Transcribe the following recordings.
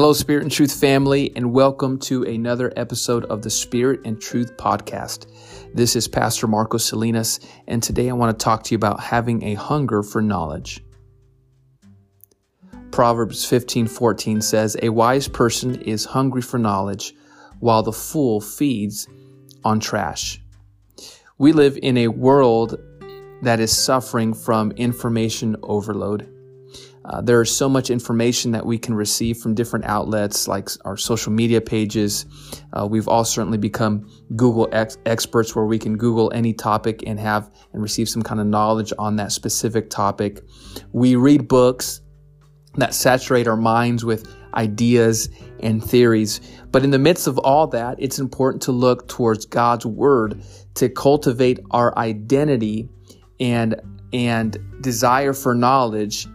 Hello, Spirit and Truth family, and welcome to another episode of the Spirit and Truth podcast. This is Pastor Marco Salinas, and today I want to talk to you about having a hunger for knowledge. Proverbs 15:14 says, "A wise person is hungry for knowledge, while the fool feeds on trash." We live in a world that is suffering from information overload. Uh, there is so much information that we can receive from different outlets like our social media pages. Uh, we've all certainly become Google ex- experts where we can Google any topic and have and receive some kind of knowledge on that specific topic. We read books that saturate our minds with ideas and theories. But in the midst of all that, it's important to look towards God's word to cultivate our identity and and desire for knowledge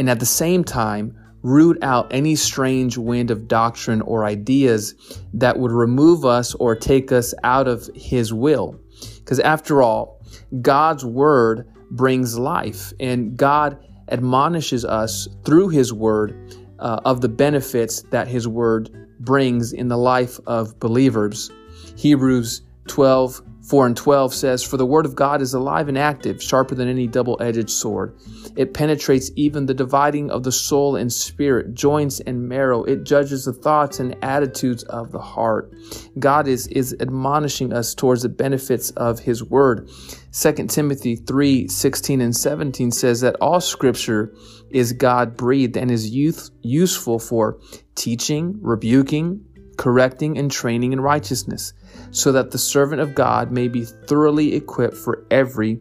and at the same time, root out any strange wind of doctrine or ideas that would remove us or take us out of His will. Because after all, God's Word brings life, and God admonishes us through His Word uh, of the benefits that His Word brings in the life of believers. Hebrews 12 4 and 12 says, For the word of God is alive and active, sharper than any double edged sword. It penetrates even the dividing of the soul and spirit, joints and marrow. It judges the thoughts and attitudes of the heart. God is, is admonishing us towards the benefits of his word. 2 Timothy 3 16 and 17 says that all scripture is God breathed and is youth, useful for teaching, rebuking, correcting, and training in righteousness so that the servant of God may be thoroughly equipped for every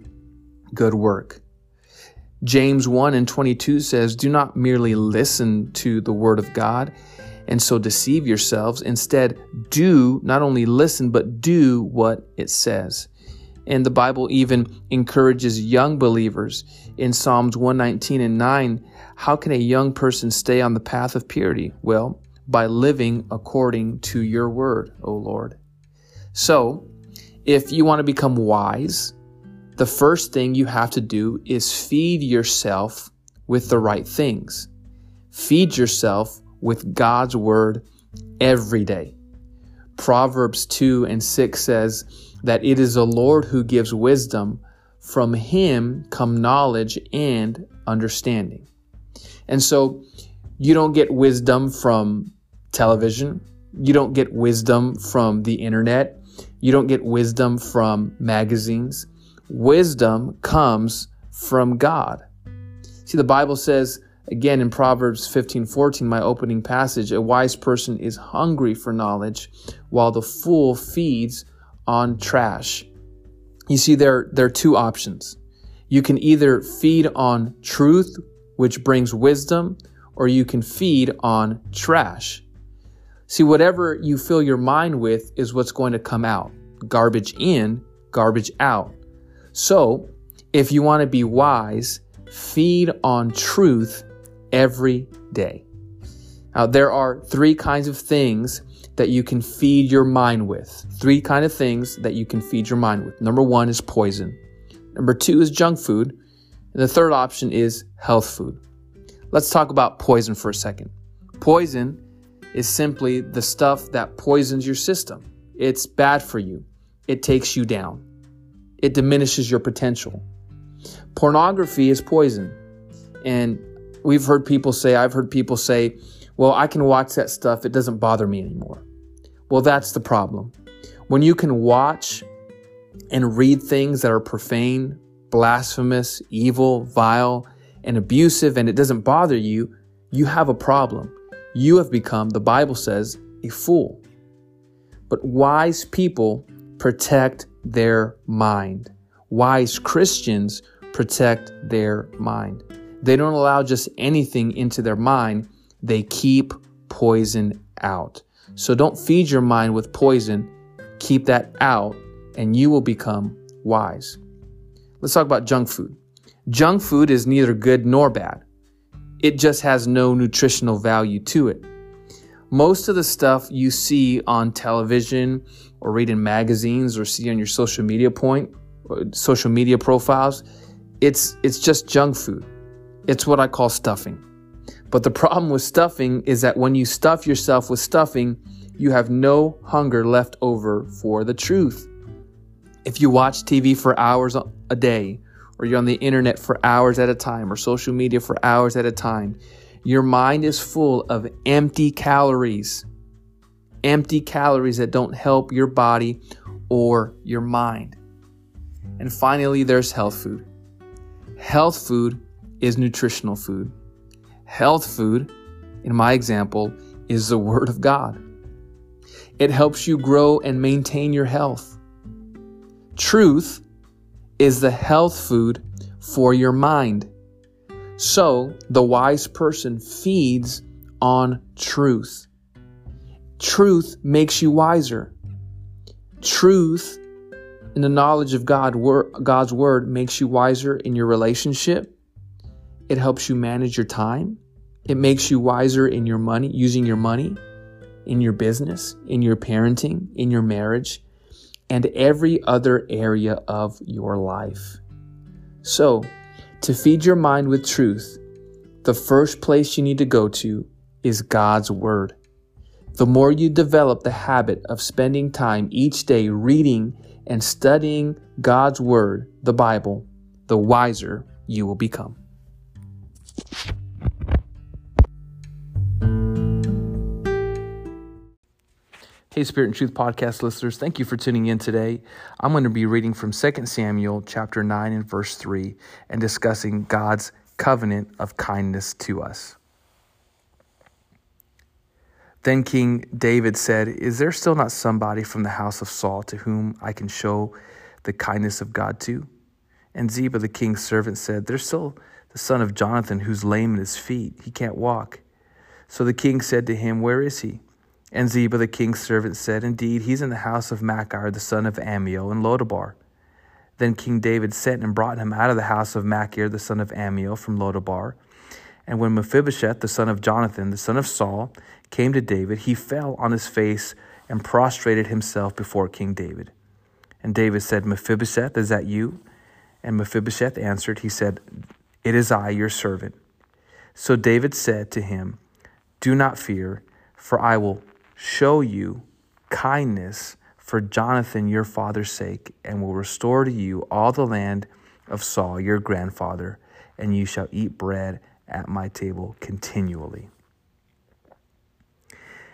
good work. James 1 and 22 says, Do not merely listen to the word of God and so deceive yourselves. Instead, do not only listen, but do what it says. And the Bible even encourages young believers in Psalms 119 and 9. How can a young person stay on the path of purity? Well, by living according to your word, O Lord. So, if you want to become wise, the first thing you have to do is feed yourself with the right things. Feed yourself with God's word every day. Proverbs 2 and 6 says that it is the Lord who gives wisdom. From him come knowledge and understanding. And so you don't get wisdom from television. You don't get wisdom from the internet. You don't get wisdom from magazines. Wisdom comes from God. See, the Bible says, again in Proverbs 15 14, my opening passage, a wise person is hungry for knowledge, while the fool feeds on trash. You see, there, there are two options. You can either feed on truth, which brings wisdom, or you can feed on trash. See, whatever you fill your mind with is what's going to come out. Garbage in, garbage out. So, if you want to be wise, feed on truth every day. Now, there are three kinds of things that you can feed your mind with. Three kind of things that you can feed your mind with. Number one is poison. Number two is junk food. And the third option is health food. Let's talk about poison for a second. Poison is simply the stuff that poisons your system. It's bad for you. It takes you down. It diminishes your potential. Pornography is poison. And we've heard people say, I've heard people say, well, I can watch that stuff. It doesn't bother me anymore. Well, that's the problem. When you can watch and read things that are profane, blasphemous, evil, vile, and abusive, and it doesn't bother you, you have a problem you have become, the Bible says, a fool. But wise people protect their mind. Wise Christians protect their mind. They don't allow just anything into their mind, they keep poison out. So don't feed your mind with poison, keep that out, and you will become wise. Let's talk about junk food. Junk food is neither good nor bad it just has no nutritional value to it. Most of the stuff you see on television or read in magazines or see on your social media point, uh, social media profiles, it's it's just junk food. It's what I call stuffing. But the problem with stuffing is that when you stuff yourself with stuffing, you have no hunger left over for the truth. If you watch TV for hours a day, or you're on the internet for hours at a time, or social media for hours at a time, your mind is full of empty calories. Empty calories that don't help your body or your mind. And finally, there's health food. Health food is nutritional food. Health food, in my example, is the Word of God. It helps you grow and maintain your health. Truth is the health food for your mind. So the wise person feeds on truth. Truth makes you wiser. Truth in the knowledge of God, God's word makes you wiser in your relationship. It helps you manage your time. It makes you wiser in your money, using your money, in your business, in your parenting, in your marriage, and every other area of your life. So, to feed your mind with truth, the first place you need to go to is God's Word. The more you develop the habit of spending time each day reading and studying God's Word, the Bible, the wiser you will become. Hey, Spirit and Truth podcast listeners, thank you for tuning in today. I'm going to be reading from 2 Samuel chapter 9 and verse 3 and discussing God's covenant of kindness to us. Then King David said, Is there still not somebody from the house of Saul to whom I can show the kindness of God to? And Ziba, the king's servant, said, There's still the son of Jonathan who's lame in his feet. He can't walk. So the king said to him, Where is he? And Ziba the king's servant said, Indeed, he's in the house of Machir the son of Ammiel in Lodabar. Then King David sent and brought him out of the house of Machir the son of Ammiel from Lodabar. And when Mephibosheth the son of Jonathan the son of Saul came to David, he fell on his face and prostrated himself before King David. And David said, Mephibosheth, is that you? And Mephibosheth answered, He said, It is I, your servant. So David said to him, Do not fear, for I will show you kindness for Jonathan your father's sake, and will restore to you all the land of Saul your grandfather, and you shall eat bread at my table continually.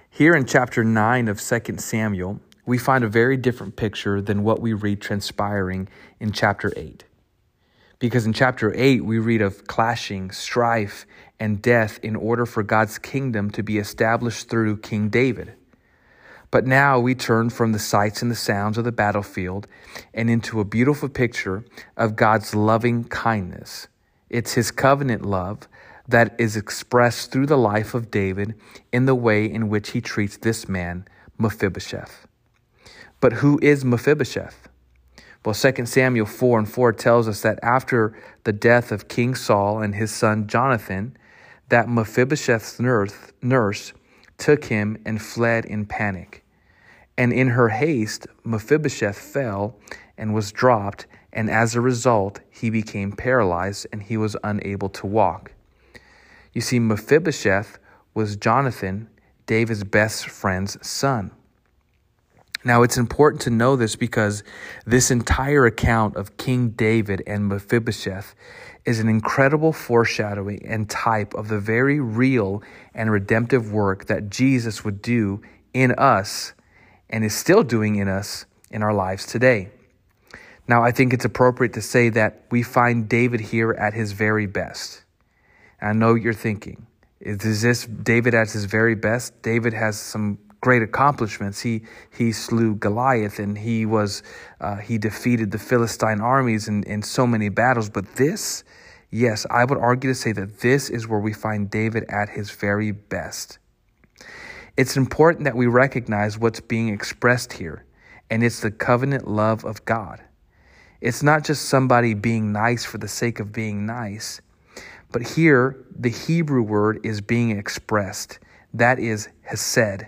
Here in chapter 9 of 2 Samuel, we find a very different picture than what we read transpiring in chapter 8. Because in chapter 8, we read of clashing, strife, and death in order for God's kingdom to be established through King David. But now we turn from the sights and the sounds of the battlefield and into a beautiful picture of God's loving kindness. It's his covenant love that is expressed through the life of David in the way in which he treats this man, Mephibosheth. But who is Mephibosheth? Well, 2 Samuel 4 and 4 tells us that after the death of King Saul and his son Jonathan, that Mephibosheth's nurse, took him and fled in panic. And in her haste, Mephibosheth fell and was dropped, and as a result, he became paralyzed and he was unable to walk. You see, Mephibosheth was Jonathan, David's best friend's son. Now, it's important to know this because this entire account of King David and Mephibosheth is an incredible foreshadowing and type of the very real and redemptive work that Jesus would do in us and is still doing in us in our lives today. Now, I think it's appropriate to say that we find David here at his very best. I know you're thinking, is this David at his very best? David has some great accomplishments. He he slew Goliath and he was uh, he defeated the Philistine armies in, in so many battles. But this, yes, I would argue to say that this is where we find David at his very best. It's important that we recognize what's being expressed here, and it's the covenant love of God. It's not just somebody being nice for the sake of being nice, but here the Hebrew word is being expressed. That is hesed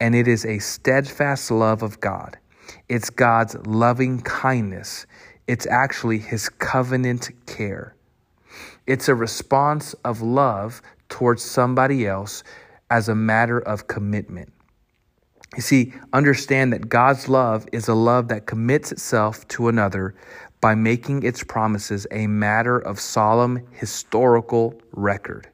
and it is a steadfast love of God. It's God's loving kindness. It's actually His covenant care. It's a response of love towards somebody else as a matter of commitment. You see, understand that God's love is a love that commits itself to another by making its promises a matter of solemn historical record.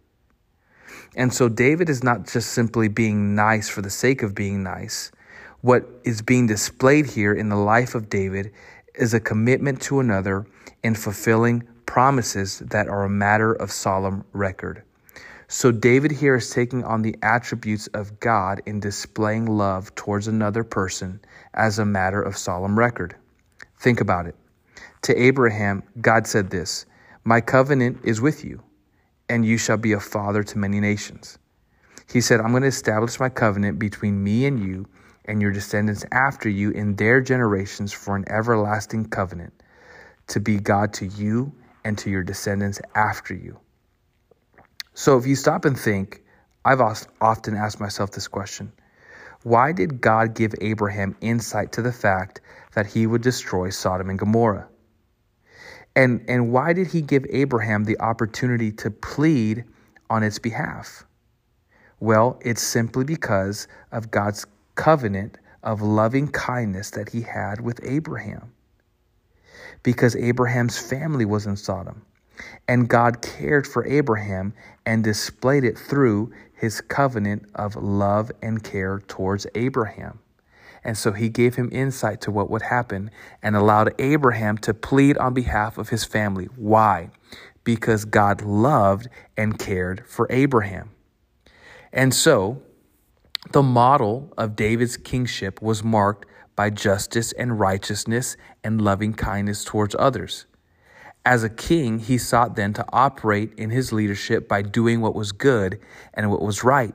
And so David is not just simply being nice for the sake of being nice. What is being displayed here in the life of David is a commitment to another in fulfilling promises that are a matter of solemn record. So David here is taking on the attributes of God in displaying love towards another person as a matter of solemn record. Think about it. To Abraham, God said this My covenant is with you, and you shall be a father to many nations. He said, I'm going to establish my covenant between me and you and your descendants after you in their generations for an everlasting covenant, to be God to you and to your descendants after you. So if you stop and think, I've often asked myself this question Why did God give Abraham insight to the fact that he would destroy Sodom and Gomorrah? And, and why did he give Abraham the opportunity to plead on its behalf? Well, it's simply because of God's covenant of loving kindness that he had with Abraham. Because Abraham's family was in Sodom. And God cared for Abraham and displayed it through his covenant of love and care towards Abraham. And so he gave him insight to what would happen and allowed Abraham to plead on behalf of his family. Why? Because God loved and cared for Abraham. And so the model of David's kingship was marked by justice and righteousness and loving kindness towards others. As a king, he sought then to operate in his leadership by doing what was good and what was right.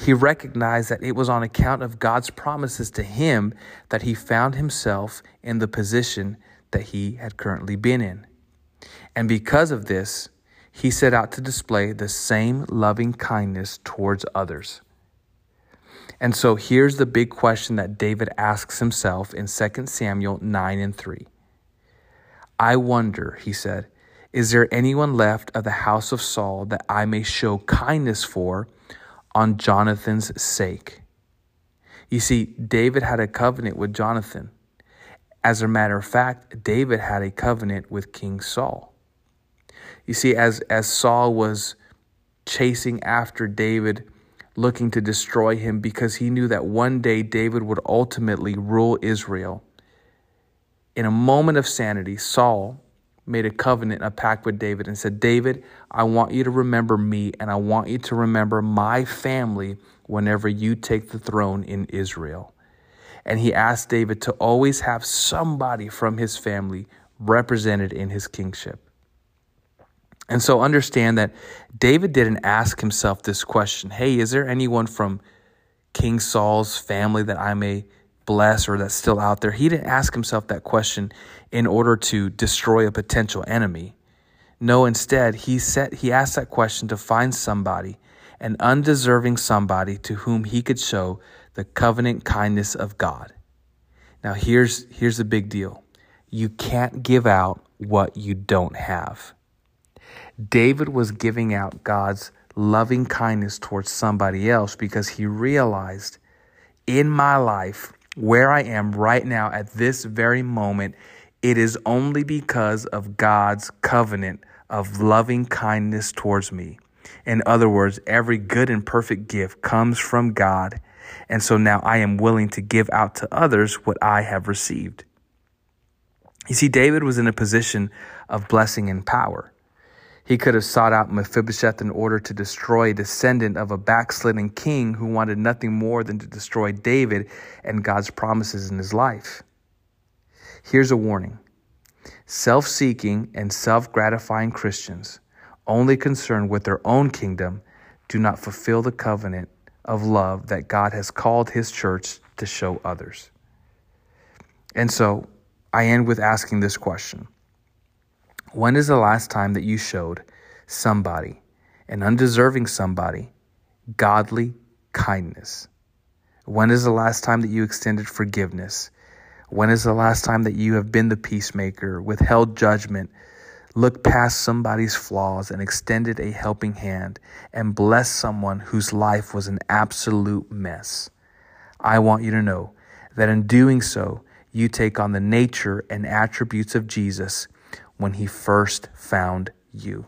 He recognized that it was on account of God's promises to him that he found himself in the position that he had currently been in. And because of this, he set out to display the same loving kindness towards others. And so here's the big question that David asks himself in 2 Samuel 9 and 3. I wonder, he said, is there anyone left of the house of Saul that I may show kindness for on Jonathan's sake? You see, David had a covenant with Jonathan. As a matter of fact, David had a covenant with King Saul. You see, as, as Saul was chasing after David, looking to destroy him because he knew that one day David would ultimately rule Israel in a moment of sanity, Saul made a covenant, a pact with David, and said, David, I want you to remember me and I want you to remember my family whenever you take the throne in Israel. And he asked David to always have somebody from his family represented in his kingship. And so understand that David didn't ask himself this question Hey, is there anyone from King Saul's family that I may bless or that's still out there. He didn't ask himself that question in order to destroy a potential enemy. No, instead, he set he asked that question to find somebody, an undeserving somebody to whom he could show the covenant kindness of God. Now here's here's the big deal. You can't give out what you don't have. David was giving out God's loving kindness towards somebody else because he realized in my life where I am right now at this very moment, it is only because of God's covenant of loving kindness towards me. In other words, every good and perfect gift comes from God. And so now I am willing to give out to others what I have received. You see, David was in a position of blessing and power. He could have sought out Mephibosheth in order to destroy a descendant of a backslidden king who wanted nothing more than to destroy David and God's promises in his life. Here's a warning self seeking and self gratifying Christians, only concerned with their own kingdom, do not fulfill the covenant of love that God has called his church to show others. And so I end with asking this question when is the last time that you showed somebody, an undeserving somebody, godly kindness? When is the last time that you extended forgiveness? When is the last time that you have been the peacemaker, withheld judgment, looked past somebody's flaws and extended a helping hand and blessed someone whose life was an absolute mess. I want you to know that in doing so, you take on the nature and attributes of Jesus when he first found you.